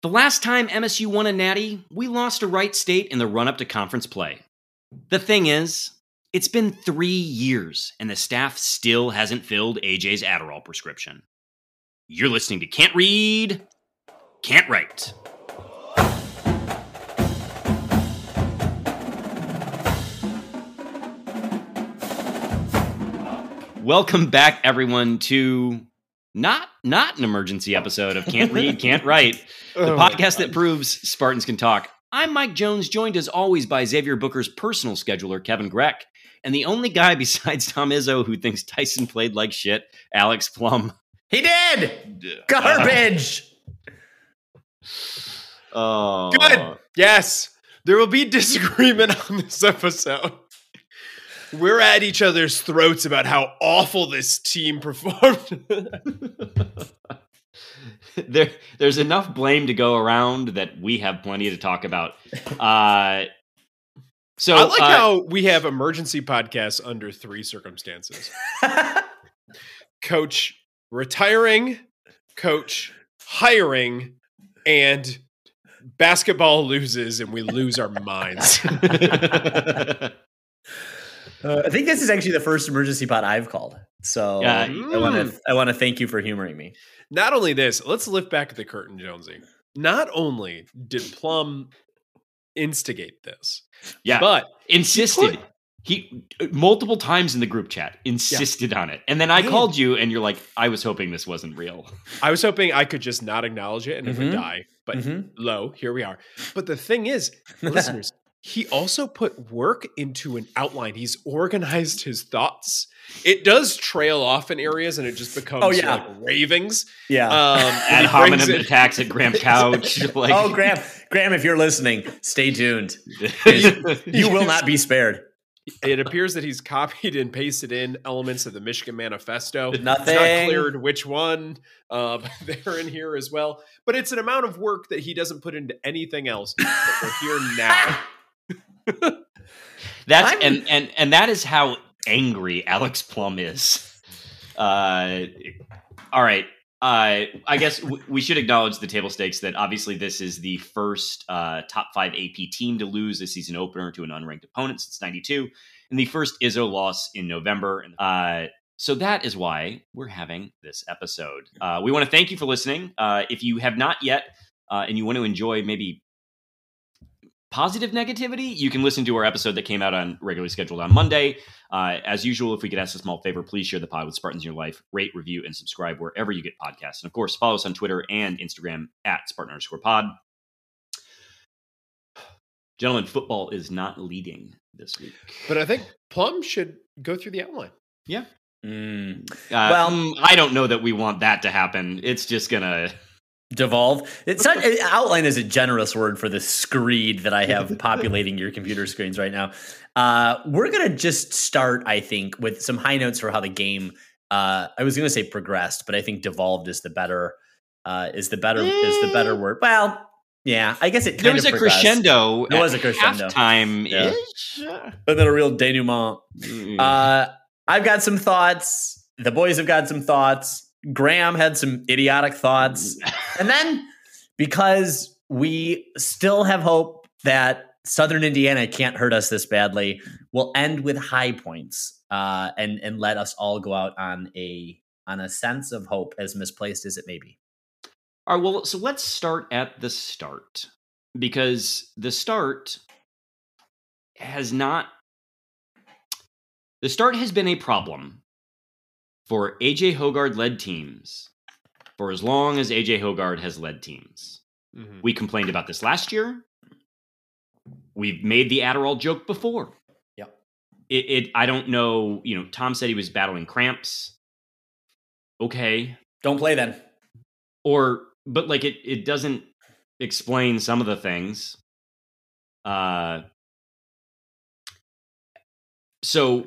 The last time MSU won a natty, we lost to Wright State in the run up to conference play. The thing is, it's been three years and the staff still hasn't filled AJ's Adderall prescription. You're listening to Can't Read, Can't Write. Welcome back, everyone, to not not an emergency episode of Can't Read, Can't Write, the Oh, podcast that proves Spartans can talk. I'm Mike Jones, joined as always by Xavier Booker's personal scheduler, Kevin Greck, and the only guy besides Tom Izzo who thinks Tyson played like shit, Alex Plum. He did garbage. Oh, Good. Yes. There will be disagreement on this episode. We're at each other's throats about how awful this team performed. there, there's enough blame to go around that we have plenty to talk about. Uh, so I like uh, how we have emergency podcasts under three circumstances coach retiring, coach hiring, and basketball loses and we lose our minds. Uh, I think this is actually the first emergency pod I've called. So Yeah. I want to I want to thank you for humoring me. Not only this, let's lift back the curtain, Jonesy. Not only did Plum instigate this, yeah, but insisted. He multiple times in the group chat insisted on it, and then I Man. called you, and you're like, "I was hoping this wasn't real." I was hoping I could just not acknowledge it and it Mhm. would die. But Mhm. lo, here we are. But the thing is, listeners, he also put work into an outline. He's organized his thoughts. It does trail off in areas and it just becomes Oh, yeah. like ravings. Yeah. Um, Ad and he hominem it- attacks at Graham's couch. like, oh, Graham, Graham, if you're listening, stay tuned. You will not be spared. it appears that he's copied and pasted in elements of the Michigan Manifesto. It's Nothing. not cleared which one. Uh, they're in here as well. But it's an amount of work that he doesn't put into anything else. But we're here now. That's I'm- and and and that is how angry Alex Plum is. Uh, all right. Uh, I guess w- we should acknowledge the table stakes that obviously this is the first uh, top five AP team to lose a season opener to an unranked opponent since '92, and the first Izzo loss in November. Uh, so that is why we're having this episode. Uh, we want to thank you for listening. Uh, if you have not yet, uh, and you want to enjoy maybe positive negativity, you can listen to our episode that came out on regularly scheduled on Monday. Uh, as usual, if we could ask a small favor, please share the pod with Spartans in your life, rate, review, and subscribe wherever you get podcasts. And of course, follow us on Twitter and Instagram at Spartan underscore pod. Gentlemen, football is not leading this week. But I think Plum should go through the outline. Mm. Uh, Well- mm, I don't know that we want that to happen. It's just gonna. Devolve. It's not outline is a generous word for the screed that I have populating your computer screens right now. Uh, we're gonna just start, I think, with some high notes for how the game. Uh, I was gonna say progressed, but I think devolved is the better. Uh, is the better is the better word. Well, yeah, I guess it. Kind There was of a progressed. crescendo. There was a crescendo. Yeah. ish. and then a real denouement. Mm. Uh, I've got some thoughts. The boys have got some thoughts. Graham had some idiotic thoughts. And then because we still have hope that Southern Indiana can't hurt us this badly, we'll end with high points uh, and and let us all go out on a on a sense of hope, as misplaced as it may be. All right, well, so let's start at the start because the start has not. The start has been a problem for AJ Hoggard led teams for as long as AJ Hoggard has led teams. Mhm. We complained about this last year. We've made the Adderall joke before. Yep. It, it I don't know, you know, Tom said he was battling cramps. Okay Don't play then. or but like it it doesn't explain some of the things uh so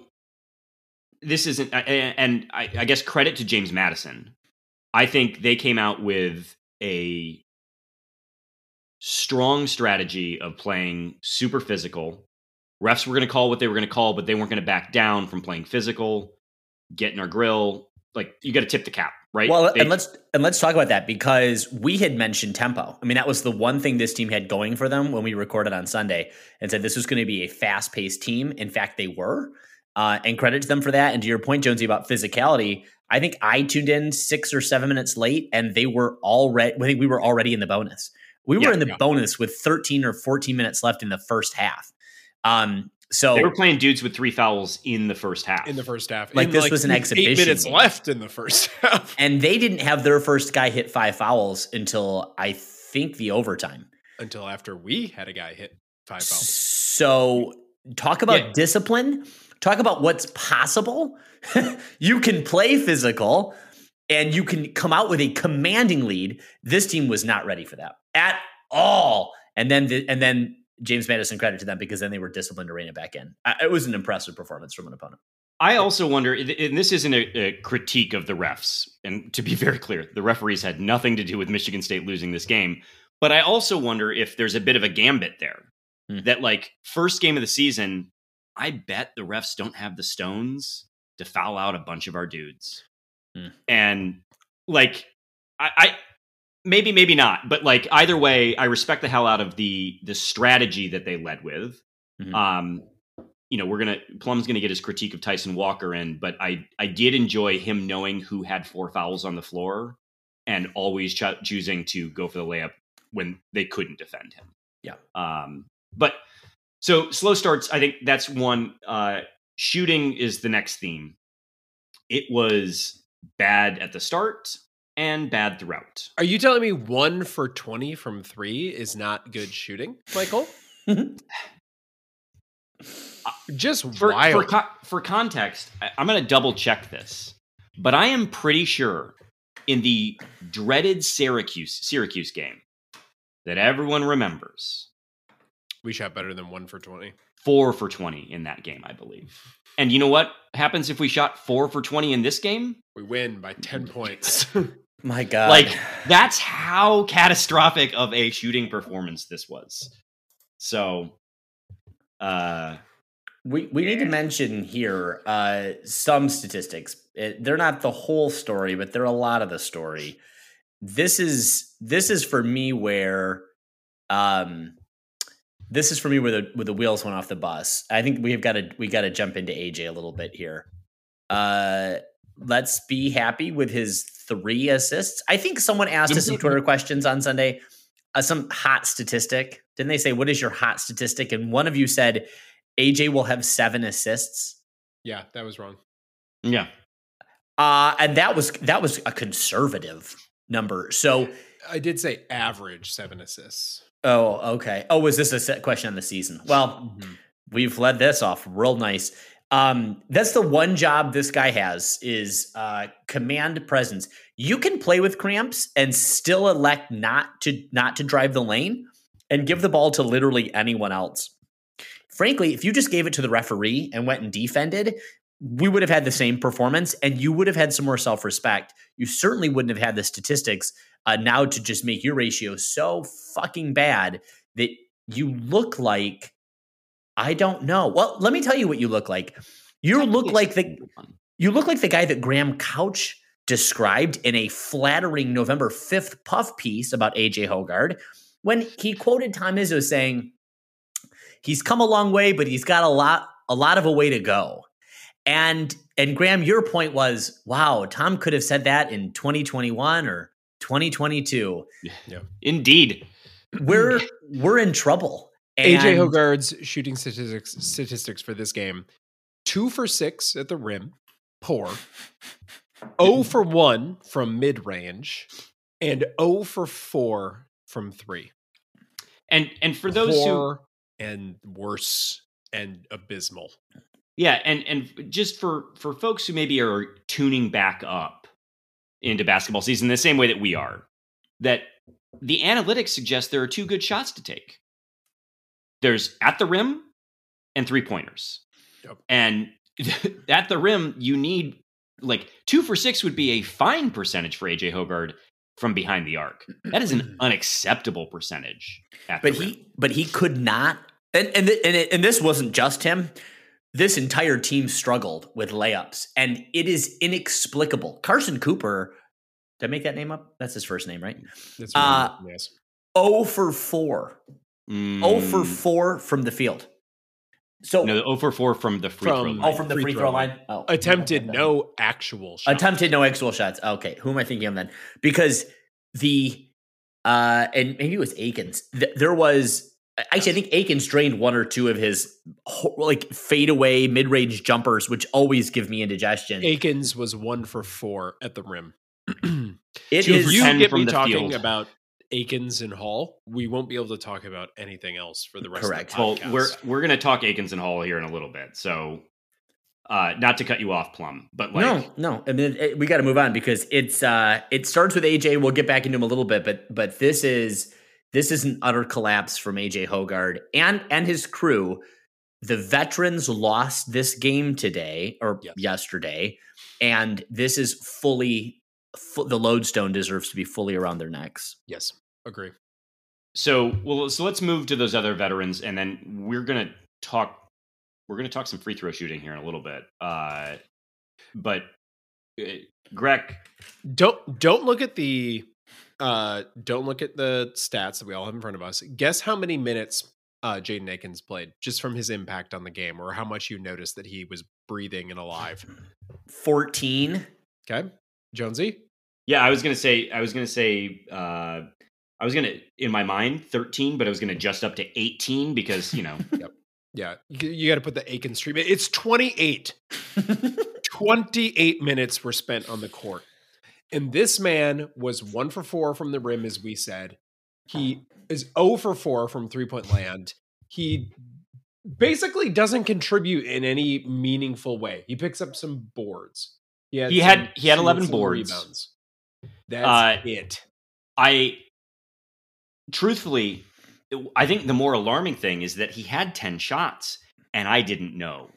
this isn't and I, guess credit to james madison i think they came out with a strong strategy of playing super physical refs were going to call what they were going to call but they weren't going to back down from playing physical getting our grill like you got to tip the cap right? Well, They- and let's and let's talk about that because we had mentioned tempo. I mean, that was the one thing this team had going for them when we recorded on Sunday, and said this was going to be a fast paced team. In fact, they were, uh, and credit to them for that. And to your point, Jonesy, about physicality, I think I tuned in six or seven minutes late, and they were already. I think we were already in the bonus. We were Yeah, in the yeah. bonus with 13 or 14 minutes left in the first half. Um, so they were playing dudes with three fouls in the first half. in the first half. Like In, this was an exhibition. eight minutes game. left in the first half and they didn't have their first guy hit five fouls until I think the overtime. until after we had a guy hit five fouls. So talk about Yeah. discipline. Talk about what's possible. you can play physical and you can come out with a commanding lead. This team was not ready for that at all. And then the, and then James Madison credit to them because then they were disciplined to rein it back in. It was an impressive performance from an opponent. I also wonder, and this isn't a, a critique of the refs, and to be very clear, the referees had nothing to do with Michigan State losing this game. But I also wonder if there's a bit of a gambit there. Hmm. That, like, first game of the season, I bet the refs don't have the stones to foul out a bunch of our dudes. Hmm. And, like, I, I maybe, maybe not, but like either way, I respect the hell out of the the strategy that they led with. Mhm. Um, you know, we're gonna Plum's gonna get his critique of Tyson Walker in, but I I did enjoy him knowing who had four fouls on the floor and always ch- choosing to go for the layup when they couldn't defend him. Yeah. Um, but so slow starts. I think that's one. Uh, shooting is the next theme. It was bad at the start and bad throughout. Are you telling me one for 20 from three is not good shooting, Michael? Just for, for, wild. co- for context, I, I'm going to double check this, but I am pretty sure in the dreaded Syracuse Syracuse game that everyone remembers, we shot better than one for 20. four for 20 in that game, I believe. And you know what happens if we shot four for 20 in this game? We win by 10 points. My God. Like, that's how catastrophic of a shooting performance this was. So, uh, We we need to mention here uh, some statistics. It, they're not the whole story, but they're a lot of the story. This is this is for me where, um, this is for me where the where the wheels went off the bus. I think we've got to we got to jump into AJ a little bit here. Uh, let's be happy with his three assists. I think someone asked us some Twitter questions on Sunday. Uh, some hot statistic. Didn't they say what is your hot statistic? And one of you said AJ will have seven assists. yeah, that was wrong. yeah. Uh, and that was that was a conservative number. So, I did say average seven assists. Oh, okay. Oh, was this a set question on the season? Well, we've led this off real nice. Um, that's the one job this guy has is uh, command presence. You can play with cramps and still elect not to not to drive the lane and give the ball to literally anyone else. Frankly, if you just gave it to the referee and went and defended, we would have had the same performance and you would have had some more self respect. You certainly wouldn't have had the statistics uh, now to just make your ratio so fucking bad that you look like I don't know. Well, let me tell you what you look like. You look like the you look like the guy that Graham Couch described in a flattering November 5th puff piece about AJ Hoggard when he quoted Tom Izzo saying he's come a long way but he's got a lot a lot of a way to go. And and Graham your point was wow, Tom could have said that in 2021 or 2022. Yeah. Indeed. We're hmm. we're in trouble. AJ Hoggard's shooting statistics statistics for this game: two for six at the rim, poor. O for one from mid range, and O for four from three. And and for those who and worse and abysmal. Yeah, and and just for for folks who maybe are tuning back up into basketball season the same way that we are, that the analytics suggest there are two good shots to take. There's at the rim and three pointers. Yep. And at the rim, you need like two for six would be a fine percentage for AJ Hoggard from behind the arc. That is an unacceptable percentage. At but he but he could not and and and, it, and this wasn't just him this entire team struggled with layups and it is inexplicable carson cooper Did I make that name up? That's his first name, right? That's Uh, yes. 0 for 4. 0 for Mm, 4 from the field. So, No, 0 for 4 from the free From- throw line. oh, from the free, free throw, throw line? Oh. Attempted no actual shot. Attempted no actual shots. Okay, who am I thinking of then? Because the uh and maybe it was Akins. Th- there was actually I think Akins drained one or two of his ho- like fadeaway mid range jumpers, which always give me indigestion. Akins was one for four at the rim. It Two if you 10 get me talking field. about Akins and Hall, we won't be able to talk about anything else for the rest Correct. of the Well, podcast. we're we're gonna talk Akins and Hall here in a little bit. So, uh, not to cut you off, Plum, but like, no, no. I mean, it- we got to move on because it's uh it starts with AJ. We'll get back into him a little bit, but but this is this is an utter collapse from AJ Hoggard and and his crew. The veterans lost this game today or Yes. yesterday, and this is fully fu- the lodestone deserves to be fully around their necks. yes, agree. So, well, so let's move to those other veterans, and then we're gonna talk. We're gonna talk some free throw shooting here in a little bit. Uh, but uh, Greg, Don't don't look at the uh don't look at the stats that we all have in front of us. Guess how many minutes uh Jaden Akins played just from his impact on the game, or how much you noticed that he was breathing and alive. Fourteen. Okay. Jonesy? yeah, I was gonna say, I was gonna say, uh, I was gonna in my mind thirteen, but I was gonna adjust up to eighteen because you know, Yeah, you, you got to put the Aiken stream. It's 28. 28 minutes were spent on the court. And this man was one for four from the rim, as we said. He is 0 for four from three point land. He basically doesn't contribute in any meaningful way. He picks up some boards. He some- had- he had 11 boards. Rebounds. That's Uh, it. I truthfully, I think the more alarming thing is that he had ten shots, and I didn't know.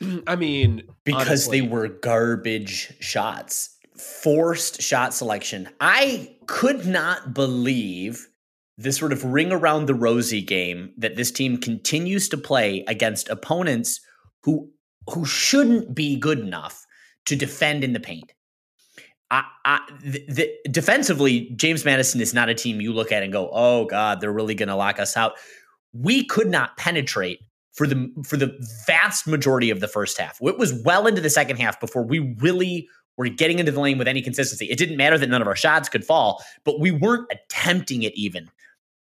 I mean, because honestly, they were garbage shots, forced shot selection. I could not believe this sort of ring around the rosy game that this team continues to play against opponents who who shouldn't be good enough to defend in the paint. I, I, the, the, defensively, James Madison is not a team you look at and go, "Oh God, they're really going to lock us out." We could not penetrate for the for the vast majority of the first half. It was well into the second half before we really were getting into the lane with any consistency. It didn't matter that none of our shots could fall, but we weren't attempting it even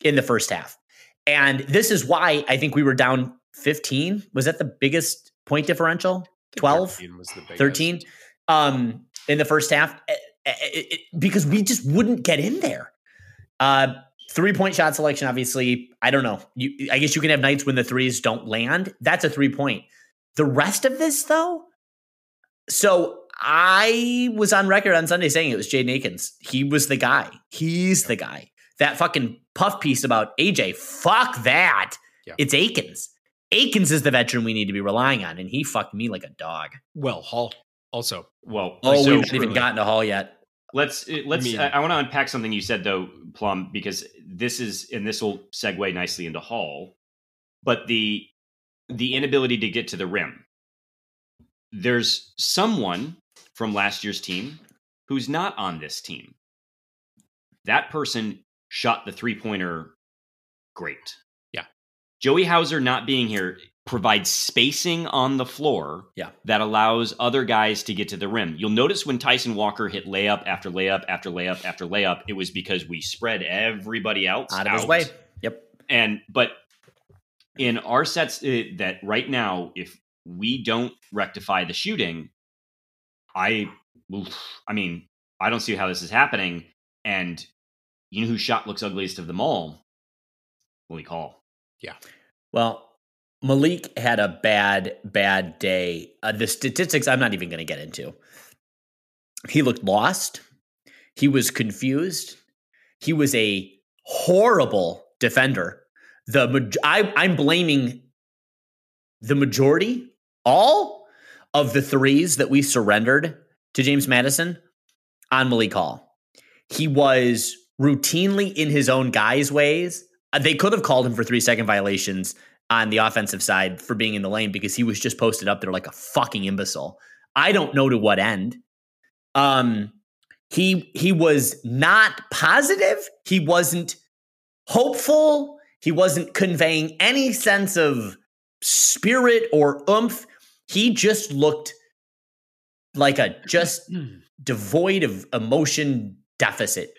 in the first half. And this is why I think we were down 15. Was that the biggest point differential? I 12? 13 was the biggest. 13 um in the first half eh, eh, eh, eh, because we just wouldn't get in there uh three point shot selection obviously i don't know. You i guess you can have nights when the threes don't land. That's a three point the rest of this though so i was on record on sunday saying it was Jay akins. He was the guy. He's the guy. That fucking puff piece about aj fuck that. Yeah. it's akins. Akins is the veteran we need to be relying on and he fucked me like a dog. Well, Hall also. Well, Oh, so we haven't even gotten to Hall yet. Let's uh, let's. I I, I want to unpack something you said though, Plum, because this is and this will segue nicely into Hall, but the the inability to get to the rim. There's someone from last year's team who's not on this team. That person shot the three pointer great. Yeah. Joey Hauser not being here provides spacing on the floor Yeah. that allows other guys to get to the rim. You'll notice when Tyson Walker hit layup after layup after layup after layup, it was because we spread everybody else Out of his way. Yep. And but in our sets uh, that right now, if we don't rectify the shooting, I, oof, I mean, I don't see how this is happening. And you know whose shot looks ugliest of them all? Malik Hall. Yeah. Well, Malik had a bad, bad day. Uh, the statistics I'm not even going to get into. He looked lost. He was confused. He was a horrible defender. The I, I'm blaming the majority, all of the threes that we surrendered to James Madison on Malik Hall. He was routinely in his own guy's ways. Uh, They could have called him for three second violations on the offensive side for being in the lane because he was just posted up there like a fucking imbecile. I don't know to what end. Um, he he was not positive. He wasn't hopeful. He wasn't conveying any sense of spirit or oomph. He just looked like a just devoid of emotion deficit.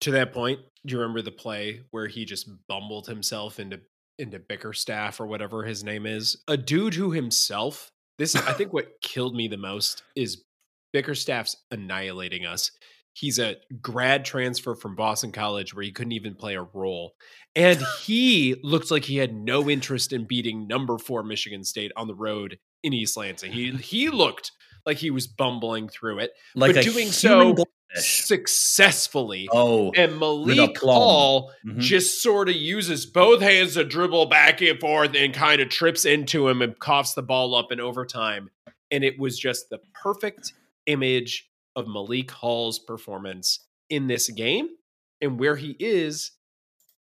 to that point, do you remember the play where he just bumbled himself into into Bickerstaff or whatever his name is? A dude who himself, this I think what killed me the most is Bickerstaff's annihilating us. He's a grad transfer from Boston College where he couldn't even play a role. And he looked like he had no interest in beating number four Michigan State on the road in East Lansing. He he looked like he was bumbling through it, Like but doing so. Successfully. Oh, And Malik. Hall Mhm. just sort of uses both hands to dribble back and forth and kind of trips into him and coughs the ball up in overtime. And it was just the perfect image of Malik Hall's performance in this game and where he is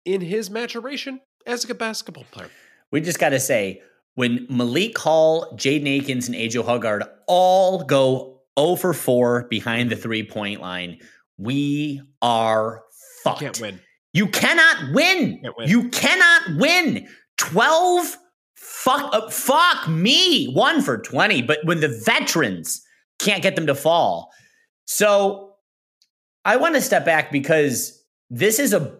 in his maturation as a basketball player. we just got to say when Malik Hall, Jaden Akins, and AJ Hoggard all go 0 for 4 behind the three point line, we are fucked. Can't win. You cannot win. Can't win. You cannot win. 12 fuck uh, fuck me. 1 for 20, but when the veterans can't get them to fall. So I want to step back because this is a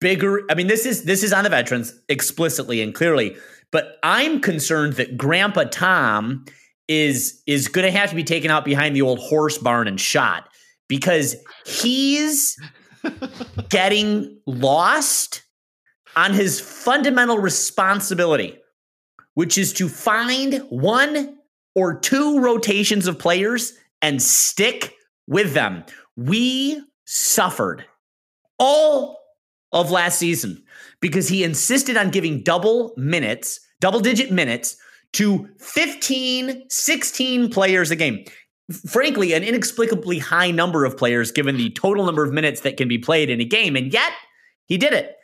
bigger I mean this is this is on the veterans explicitly and clearly, but I'm concerned that grandpa Tom is is going to have to be taken out behind the old horse barn and shot because he's getting lost on his fundamental responsibility, which is to find one or two rotations of players and stick with them. We suffered all of last season because he insisted on giving double minutes, double digit minutes to 15, 16 players a game frankly, an inexplicably high number of players given the total number of minutes that can be played in a game. And yet, he did it.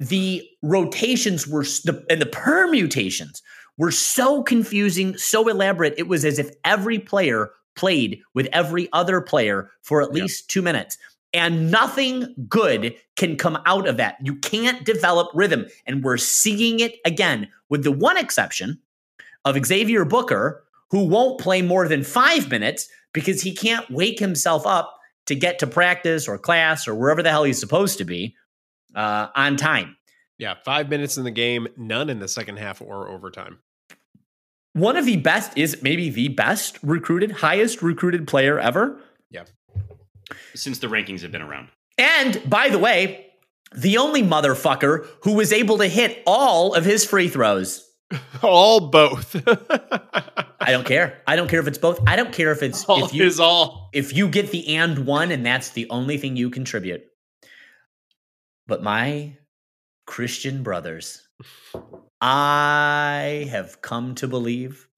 The rotations were, and the permutations were so confusing, so elaborate. It was as if every player played with every other player for at Yeah. least two minutes. And nothing good can come out of that. You can't develop rhythm. And we're seeing it again, with the one exception of Xavier Booker, who won't play more than five minutes because he can't wake himself up to get to practice or class or wherever the hell he's supposed to be uh, on time. Yeah, five minutes in the game, none in the second half or overtime. One of the best is maybe the best recruited, highest recruited player ever. Yeah. Since the rankings have been around. And by the way, the only motherfucker who was able to hit all of his free throws. All both. I don't care. I don't care if it's both. I don't care if it's all if you is all. if you get the and one and that's the only thing you contribute. But my Christian brothers, I have come to believe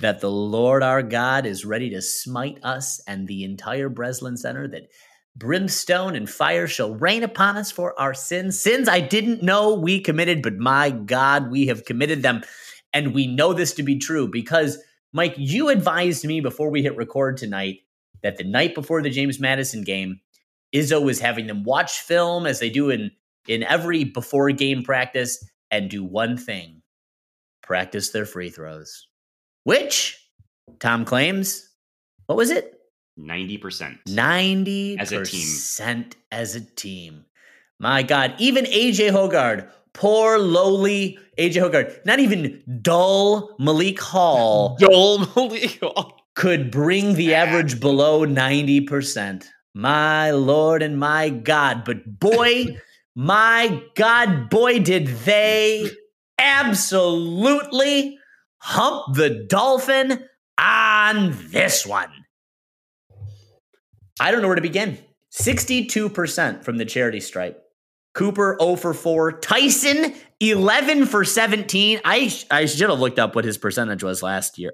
that the Lord our God is ready to smite us and the entire Breslin Center, that brimstone and fire shall rain upon us for our sins. Sins I didn't know we committed, but my God, we have committed them. And we know this to be true because, Mike, you advised me before we hit record tonight that the night before the James Madison game, Izzo was having them watch film as they do in in every before game practice and do one thing: practice their free throws. Which Tom claims, what was it? Ninety percent. Ninety As a team. percent as a team. My God, even AJ Hoggard, poor lowly AJ Hoggard, not even dull Malik Hall dull Malik. could bring the average below 90%. My Lord and my God. But boy, my God, boy, did they absolutely hump the dolphin on this one. I don't know where to begin. 62% from the charity stripe. Cooper 0 for 4. Tyson 11 for 17. I, I should have looked up what his percentage was last year.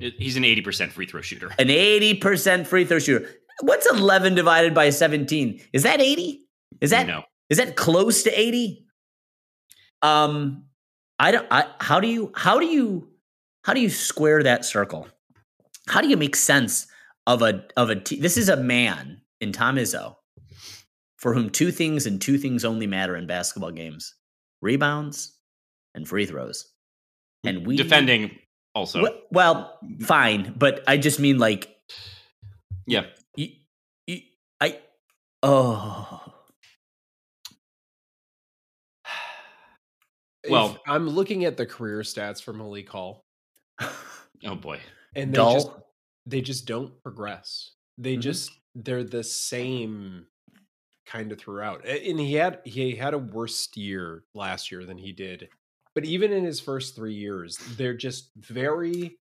He's an eighty percent free throw shooter. An 80% free throw shooter. What's 11 divided by 17? Is that 80? Is that no? is that close to 80? Um I don't I how do you how do you how do you square that circle? How do you make sense of a of a t- this is a man in Tom Izzo for whom two things and two things only matter in basketball games: rebounds and free throws. And we defending also. Well, well, fine, but I just mean like yeah. You, you, I oh well, if I'm looking at the career stats for Malik Hall. oh boy. And they Dull. They just don't progress. They mm-hmm. just they're the same kind of throughout. And he had he had a worse year last year than he did. But even in his first 3 years, they're just very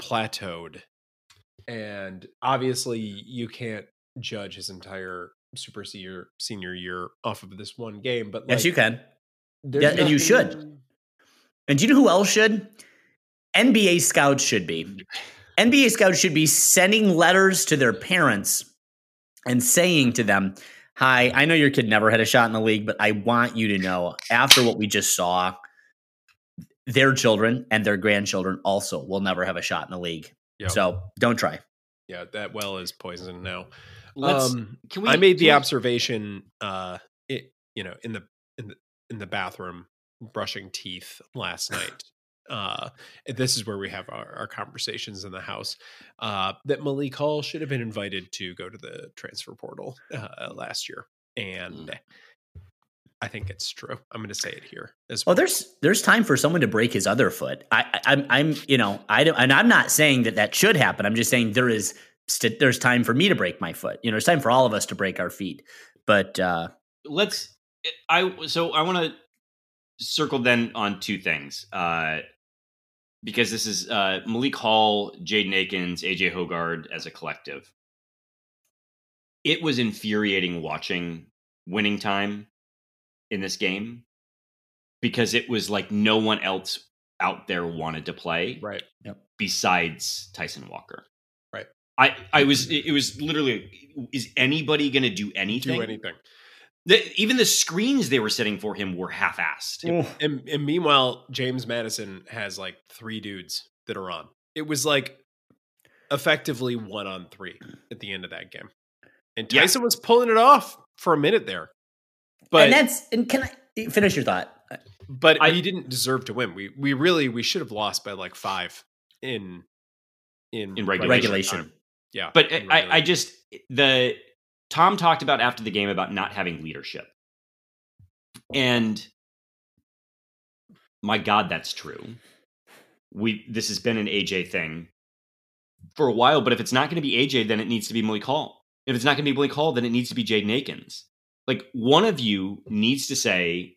plateaued. And obviously you can't judge his entire super senior senior year off of this one game, but like, Yes, you can yeah, and you should. And do you know who else should? NBA scouts should be. NBA scouts should be sending letters to their parents and saying to them, Hi, I know your kid never had a shot in the league, but I want you to know after what we just saw, their children and their grandchildren also will never have a shot in the league. Yep. So don't try. Yeah, that well is poison now. Let's, um, can we, I made the observation, uh, it, you know, in the in the in the bathroom brushing teeth last night. Uh, this is where we have our, our conversations in the house. Uh, that Malik Hall should have been invited to go to the transfer portal uh, last year, and mm. I think it's true. I'm going to say it here. As well. Oh, there's there's time for someone to break his other foot. I, I am I'm, I'm you know I don't and I'm not saying that that should happen. I'm just saying there is st- there's time for me to break my foot. You know, there's time for all of us to break our feet. But uh, let's I so I want to circle then on two things uh, because this is uh, Malik Hall, Jaden Akins, AJ Hoggard as a collective. It was infuriating watching winning time in this game because it was like no one else out there wanted to play, right? Yep. Besides Tyson Walker, right? I I was it was literally is anybody going to do anything? Do anything? The, even the screens they were setting for him were half-assed. And, and meanwhile, James Madison has like three dudes that are on. It was like effectively one on three at the end of that game. And Tyson yeah. was pulling it off for a minute there. But and that's and can I finish your thought? But I, he didn't deserve to win. We we really we should have lost by like five in in, in regulation. regulation. Yeah. But I, I just the Tom talked about after the game about not having leadership. And my God, that's true. We this has been an AJ thing for a while, but if it's not going to be AJ, then it needs to be Malik Hall. If it's not going to be Malik Hall, then it needs to be Jaden Akins. Like one of you needs to say,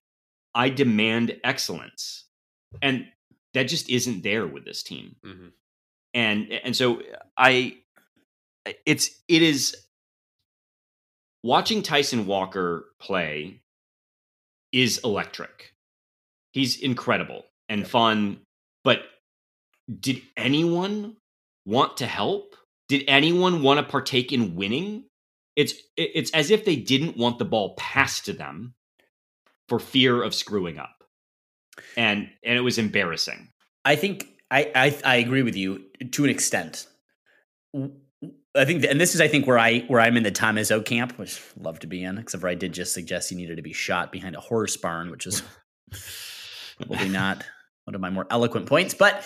I demand excellence. And that just isn't there with this team. Mm-hmm. And and so I it's it is watching Tyson Walker play is electric. He's incredible and fun, but did anyone want to help? Did anyone want to partake in winning? It's it's as if they didn't want the ball passed to them for fear of screwing up. And and it was embarrassing. I think I I, I agree with you to an extent. I think, and this is, I think, where I where I'm in the Tom Izzo camp, which I'd love to be in, except for I did just suggest he needed to be shot behind a horse barn, which is probably not one of my more eloquent points. But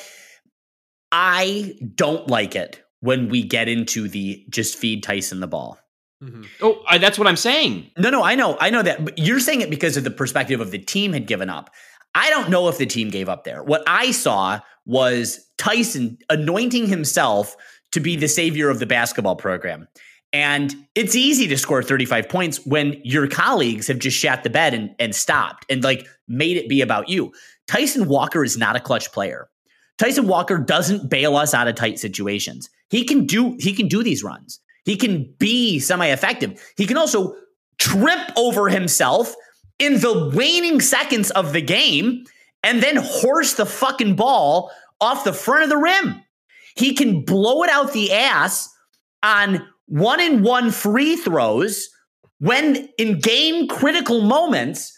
I don't like it when we get into the just feed Tyson the ball. Mm-hmm. Oh, I, that's what I'm saying. No, no, I know, I know that. But you're saying it because of the perspective of the team had given up. I don't know if the team gave up there. What I saw was Tyson anointing himself to be the savior of the basketball program. And it's easy to score 35 points when your colleagues have just shat the bed and, and stopped and like made it be about you. Tyson Walker is not a clutch player. Tyson Walker doesn't bail us out of tight situations. He can do he can do these runs. He can be semi-effective. He can also trip over himself in the waning seconds of the game and then horse the fucking ball off the front of the rim. He can blow it out the ass on one in one free throws when in game critical moments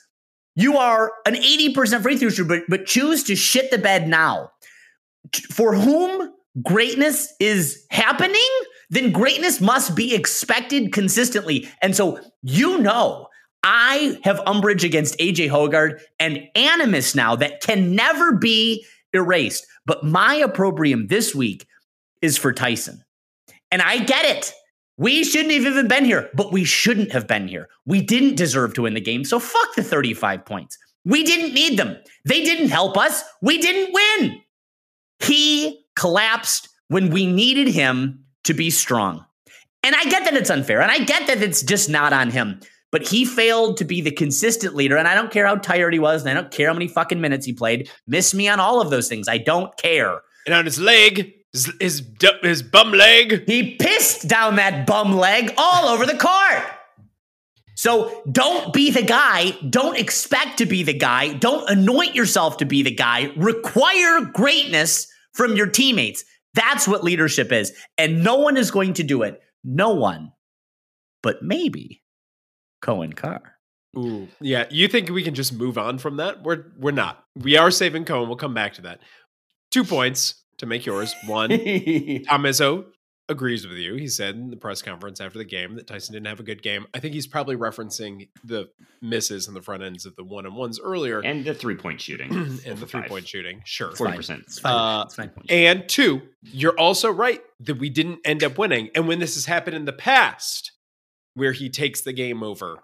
you are an 80% free throw shooter, but, but choose to shit the bed now. For whom greatness is happening, then greatness must be expected consistently. And so, you know, I have umbrage against AJ Hoggard and animus now that can never be erased. But my opprobrium this week is for Tyson. And I get it. We shouldn't have even been here, but we shouldn't have been here. We didn't deserve to win the game. So fuck the 35 points. We didn't need them. They didn't help us. We didn't win. He collapsed when we needed him to be strong. And I get that it's unfair, and I get that it's just not on him. But he failed to be the consistent leader, and I don't care how tired he was, and I don't care how many fucking minutes he played. Miss me on all of those things. I don't care. And on his leg, his his, his bum leg. He pissed down that bum leg all over the court. So don't be the guy. Don't expect to be the guy. Don't anoint yourself to be the guy. Require greatness from your teammates. That's what leadership is. And no one is going to do it. No one. But maybe Coen Carr. Ooh, yeah. You think we can just move on from that? We're we're not. We are saving Coen. We'll come back to that. Two points to make yours. One, Tom Izzo agrees with you. He said in the press conference after the game that Tyson didn't have a good game. I think he's probably referencing the misses and the front ends of the one on ones earlier and the three point shooting and the three point shooting. Sure, forty percent. It's fine. Uh, it's fine. And two, you're also right that we didn't end up winning. And when this has happened in the past, where he takes the game over,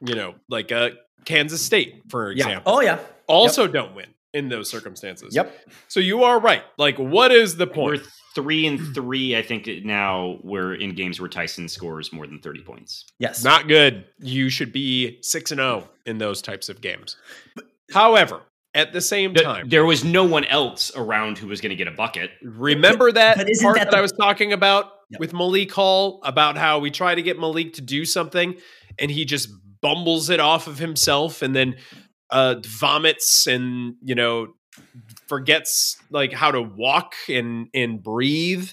you know, like uh, Kansas State, for Yeah. example, Oh yeah. also don't win in those circumstances. Yep. So you are right. Like, what is the point? We're three and three. I think now we're in games where Tyson scores more than thirty points. Yes. Not good. You should be six and zero in those types of games. However, at the same Th- time, There was no one else around who was going to get a bucket. remember that but isn't part that that, I was talking about Yep. with Malik Hall about how we try to get Malik to do something and he just bumbles it off of himself and then uh, vomits and you know forgets like how to walk and and breathe.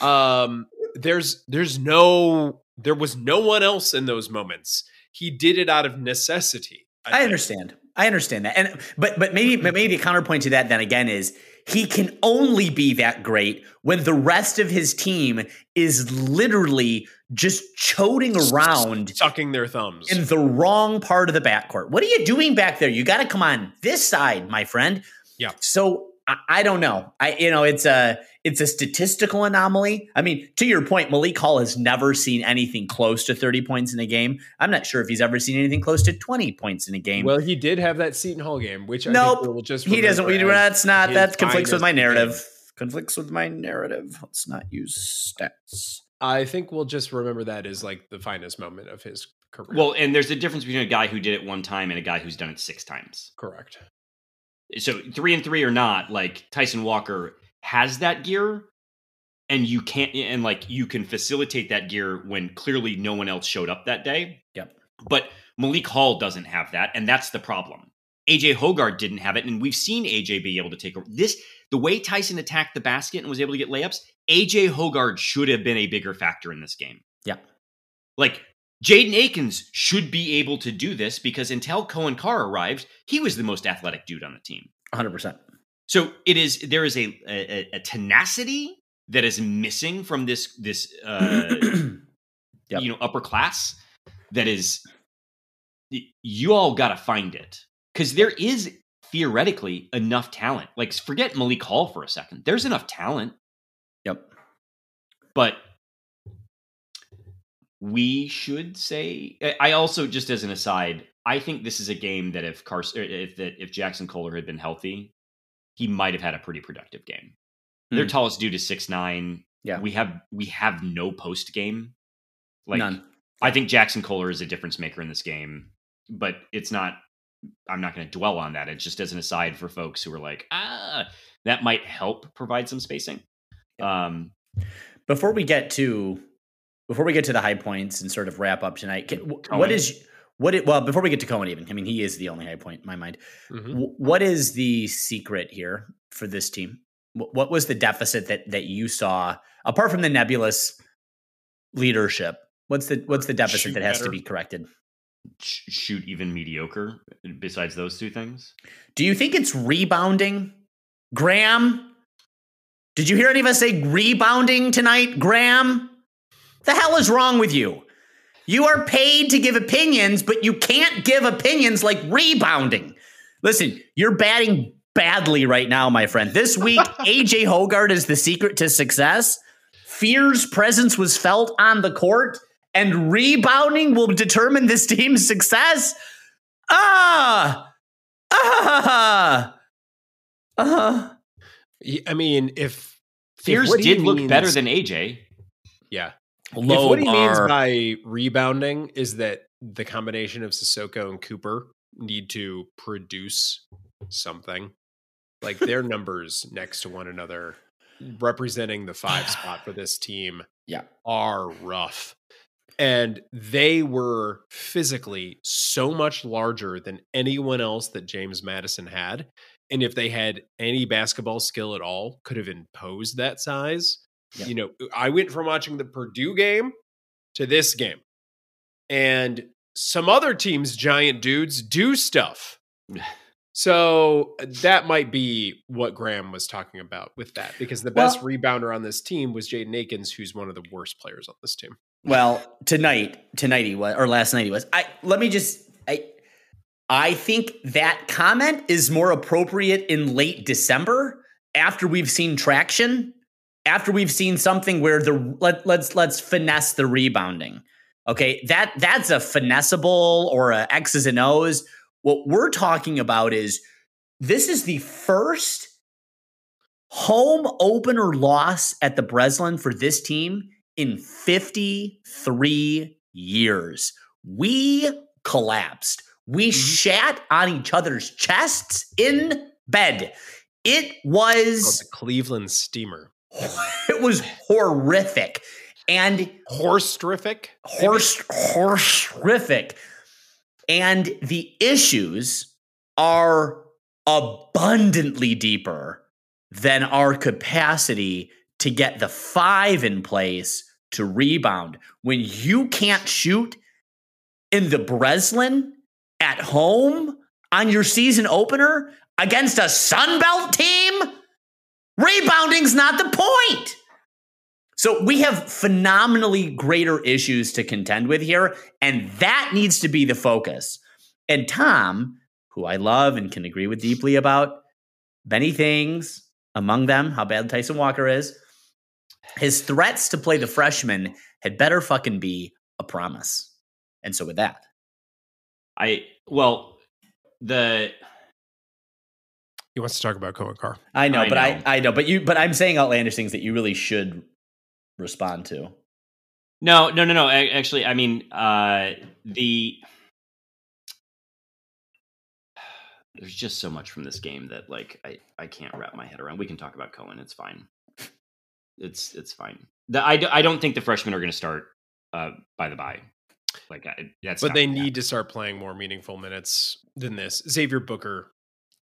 Um, there's there's no there was no one else in those moments. He did it out of necessity. I think. understand. I understand that. And but but maybe but maybe a counterpoint to that then again is he can only be that great when the rest of his team is literally just choting around sucking their thumbs. in the wrong part of the backcourt. What are you doing back there? You got to come on this side, my friend. Yeah. So I, I don't know. I you know it's a it's a statistical anomaly. I mean, to your point, Malik Hall has never seen anything close to thirty points in a game. I'm not sure if he's ever seen anything close to twenty points in a game. Well, he did have that Seton Hall game, which I Nope. think we'll just he doesn't. We, remember that's not. That conflicts with my narrative. game. Conflicts with my narrative. Let's not use stats. I think we'll just remember that as like the finest moment of his career. Well, and there's a difference between a guy who did it one time and a guy who's done it six times. correct. So three and three or not, like Tyson Walker has that gear, and you can't, and like you can facilitate that gear when clearly no one else showed up that day. Yep. But Malik Hall doesn't have that, and that's the problem. AJ Hoggard didn't have it, and we've seen AJ be able to take over this. The way Tyson attacked the basket and was able to get layups, AJ Hoggard should have been a bigger factor in this game. Yeah. Like Jaden Akins should be able to do this because until Coen Carr arrived, he was the most athletic dude on the team. 100. percent So it is there is a a, a tenacity that is missing from this this uh, Yep. you know upper class that is you all got to find it because there is theoretically enough talent. Like forget Malik Hall for a second. There's enough talent, Yep. but we should say. I- I also just as an aside, I think this is a game that if Carson, if that if Jaxon Kohler had been healthy, he might have had a pretty productive game. Their Hmm. tallest dude is six nine. Yeah. we have we have no post game. Like None. I think Jaxon Kohler is a difference maker in this game, but it's not. I'm not going to dwell on that. It's just as an aside for folks who are like, ah, that might help provide some spacing. Um, Before we get to before we get to the high points and sort of wrap up tonight, can, what is what? It, well, before we get to Coen, even I mean, he is the only high point in my mind. Mhm. What is the secret here for this team? What was the deficit that that you saw apart from the nebulous leadership? What's the what's the deficit Shoot that has to be corrected? shoot even mediocre. Besides those two things, Do you think it's rebounding? Graham? Did you hear any of us say rebounding tonight, Graham? The hell is wrong with you? You are paid to give opinions, but you can't give opinions like rebounding. Listen, you're batting badly right now, my friend. This week, AJ Hoggard is the secret to success. Fear's presence was felt on the court, and rebounding will determine this team's success. Ah, ah, ah. I mean, if Fears if did look better than AJ. yeah. Low if what he means by rebounding is that the combination of Sissoko and Cooper need to produce something, like their numbers next to one another, representing the five spot for this team, Yeah. are rough. And they were physically so much larger than anyone else that James Madison had. And if they had any basketball skill at all, could have imposed that size. Yeah. You know, I went from watching the Purdue game to this game. And some other teams' giant dudes do stuff. So that might be what Graham was talking about with that, because the best rebounder on this team was Jaden Akins, who's one of the worst players on this team. Well, tonight, tonight he was, or last night he was. I let me just, I, I think that comment is more appropriate in late December after we've seen traction, after we've seen something where the let let's let's finesse the rebounding. Okay, that that's a finessable or a X's and O's. What we're talking about is this is the first home opener loss at the Breslin for this team in 53 years. We collapsed. We mm-hmm. shat on each other's chests in bed. It was the Cleveland Steamer. it was horrific. And Horse terrific. horse horrific. And the issues are abundantly deeper than our capacity to get the five in place to rebound. When you can't shoot in the Breslin at home on your season opener against a Sunbelt team, rebounding's not the point. So we have phenomenally greater issues to contend with here, and that needs to be the focus. And Tom, who I love and can agree with deeply about many things, among them how bad Tyson Walker is, his threats to play the freshman had better fucking be a promise. And so with that, I well the He wants to talk about Coen Carr. I know, I but know. I I know, but you but I'm saying outlandish things that you really should respond to. No, no, no, no. A- Actually, I mean, uh, the there's just so much from this game that like I I can't wrap my head around. We can talk about Coen. It's fine. It's it's fine. The, I don't think the freshmen are going to start uh, by the bye. Like I, that's but they gonna need to start playing more meaningful minutes than this. Xavier Booker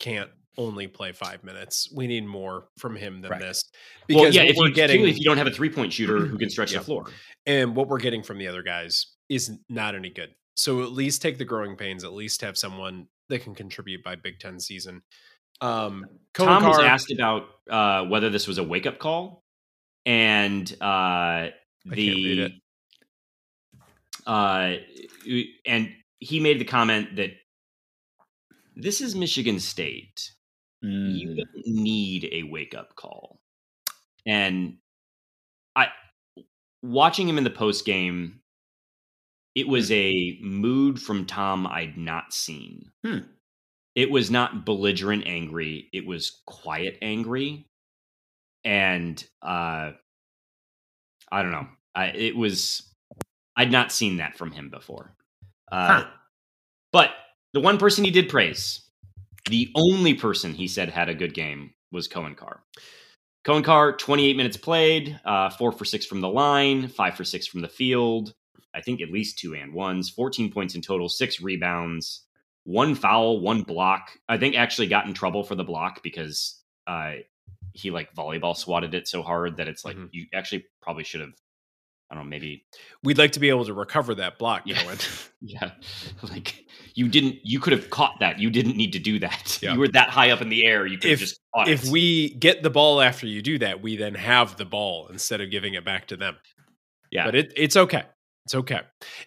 can't only play five minutes. We need more from him than Right. this. happen. Well, yeah, if we're you getting if you don't have a three point shooter who can stretch Yeah. the floor, and what we're getting from the other guys is not any good. So at least take the growing pains. At least have someone that can contribute by Big Ten season. Um, Tom was asked about uh, whether this was a wake up call, and uh, the uh, and he made the comment that this is Michigan State. You Mm. don't need a wake up call, and I watching him in the post game. It was a mood from Tom I'd not seen. Hmm. It was not belligerent angry. It was quiet angry, and uh, I don't know. I, it was I'd not seen that from him before. Uh, Huh. But the one person he did praise, the only person he said had a good game was Coen Carr. Coen Carr, 28 minutes played, uh, four for six from the line, five for six from the field. I think at least two and ones, 14 points in total, six rebounds, one foul, one block. I think actually got in trouble for the block because uh, he like volleyball swatted it so hard that it's like Mhm. you actually probably should have. I don't know, maybe We'd like to be able to recover that block, yeah, Coen. yeah. Like you didn't, you could have caught that. You didn't need to do that. Yeah. You were that high up in the air. You could have If- just caught if it. we get the ball after you do that, we then have the ball instead of giving it back to them. Yeah. but it, it's okay. It's okay.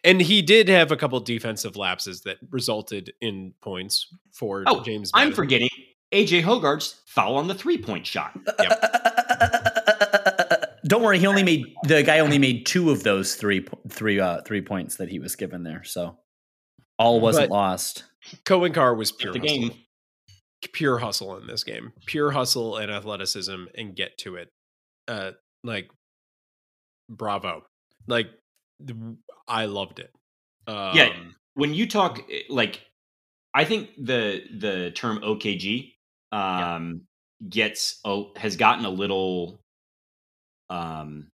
And he did have a couple defensive lapses that resulted in points for Oh, James. I'm forgetting AJ Hoggard's foul on the three point shot. Don't worry, he only made the guy only made two of those three three uh three points that he was given there. So all wasn't But- lost. Coen Carr was pure the hustle. game. Pure hustle in this game. Pure hustle and athleticism and get to it. Uh like bravo. Like I loved it. Um, Yeah. When you talk eh, like, I think the the term OKG um, gets a, has gotten a little um,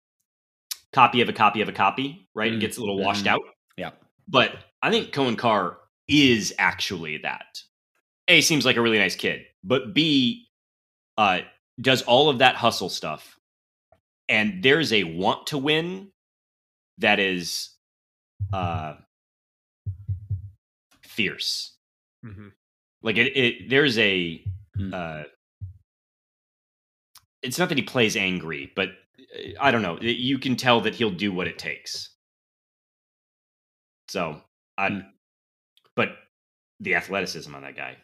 copy of a copy of a copy, right? It Mm, gets a little washed mhm. out. Yeah. But I think Coen Carr is actually that. A seems like a really nice kid, but B uh, does all of that hustle stuff, and there's a want to win that is uh, fierce. Mm-hmm. Like it, it there's a Hmm. uh, it's not that he plays angry, but I don't know. You can tell that he'll do what it takes. So, I, Hmm. but the athleticism on that guy.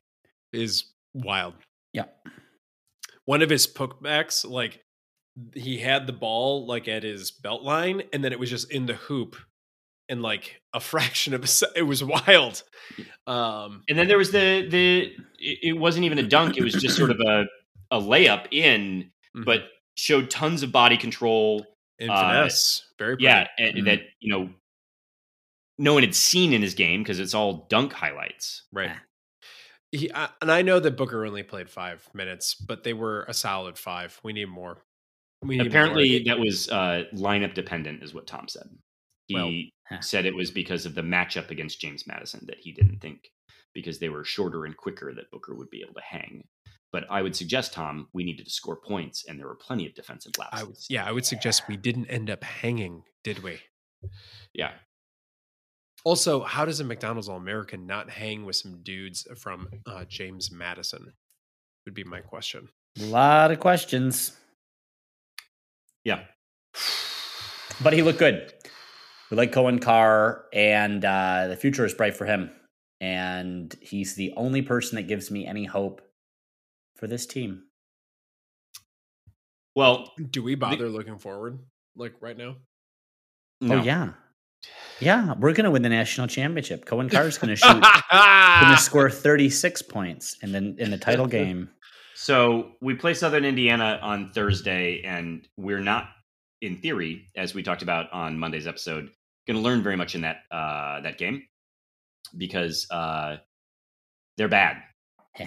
is wild. Yeah. One of his putbacks, like he had the ball like at his belt line, and then it was just in the hoop, and like a fraction of a se- it was wild. Um, And then there was the the it it wasn't even a dunk, it was just sort of a a layup in, but showed tons of body control. and uh, finesse, very pretty. Yeah, and Mhm. that, you know, no one had seen in his game because it's all dunk highlights. right. He, I, and I know that Booker only played five minutes, but they were a solid five. We need more. We need more. Apparently, that was uh, lineup dependent, is what Tom said. He Well, said it was because of the matchup against James Madison that he didn't think because they were shorter and quicker that Booker would be able to hang. But I would suggest, Tom, we needed to score points, and there were plenty of defensive lapses. I would, yeah, I would suggest we didn't end up hanging, did we? yeah. Also, how does a McDonald's All American not hang with some dudes from uh, James Madison? Would be my question. A lot of questions, Yeah. but he looked good. We like Coen Carr, and uh, the future is bright for him. And he's the only person that gives me any hope for this team. Well, Do we bother looking forward like right now? no. Oh yeah, yeah. We're gonna win the national championship. Coen Carr's gonna shoot. gonna score thirty six points in the in the title game. So we play Southern Indiana on Thursday, and we're not, in theory, as we talked about on Monday's episode, going to learn very much in that uh, that game because uh, they're bad.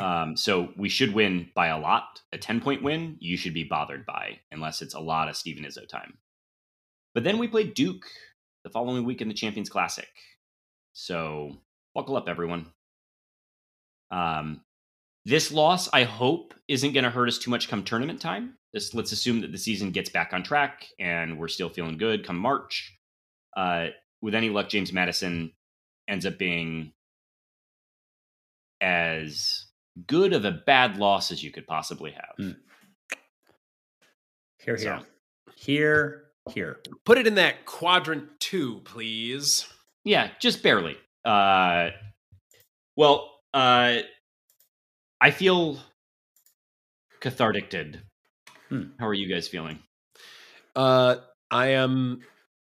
Um, so we should win by a lot. A ten point win, you should be bothered by, unless it's a lot of Steven Izzo time. But then we play Duke the following week in the Champions Classic. So buckle up, everyone. Um, this loss, I hope, isn't going to hurt us too much come tournament time. This, let's assume that the season gets back on track and we're still feeling good come March. Uh, with any luck, James Madison ends up being as good of a bad loss as you could possibly have. Mm. Here, here, So- here, here. Put it in that quadrant two, please. Yeah, just barely. Uh, well, uh, I feel cathartic. Did. Hmm. How are you guys feeling? Uh, I am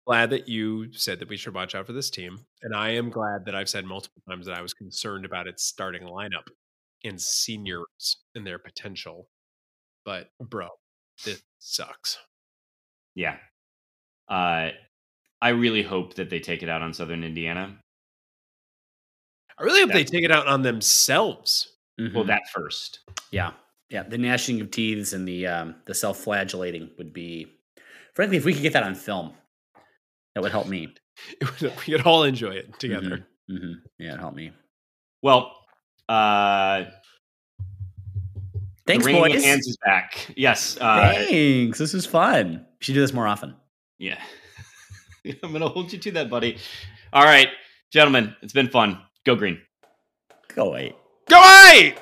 glad that you said that we should watch out for this team, and I am glad that I've said multiple times that I was concerned about its starting lineup and seniors and their potential. But bro, this sucks. Yeah. Uh, I really hope that they take it out on Southern Indiana. I really hope they take it out on themselves. Well, Mhm. that first. yeah, yeah. The gnashing of teeth and the um, the self flagellating would be, frankly, if we could get that on film, that would help me. Would- we could all enjoy it together. hmm Yeah, it'd help me. Well, uh, Thanks, the boys. hands is back. Yes. Uh, Thanks. This is fun. We should do this more often. Yeah. I'm going to hold you to that, buddy. All right, gentlemen, it's been fun. Go green. Go away. Go away!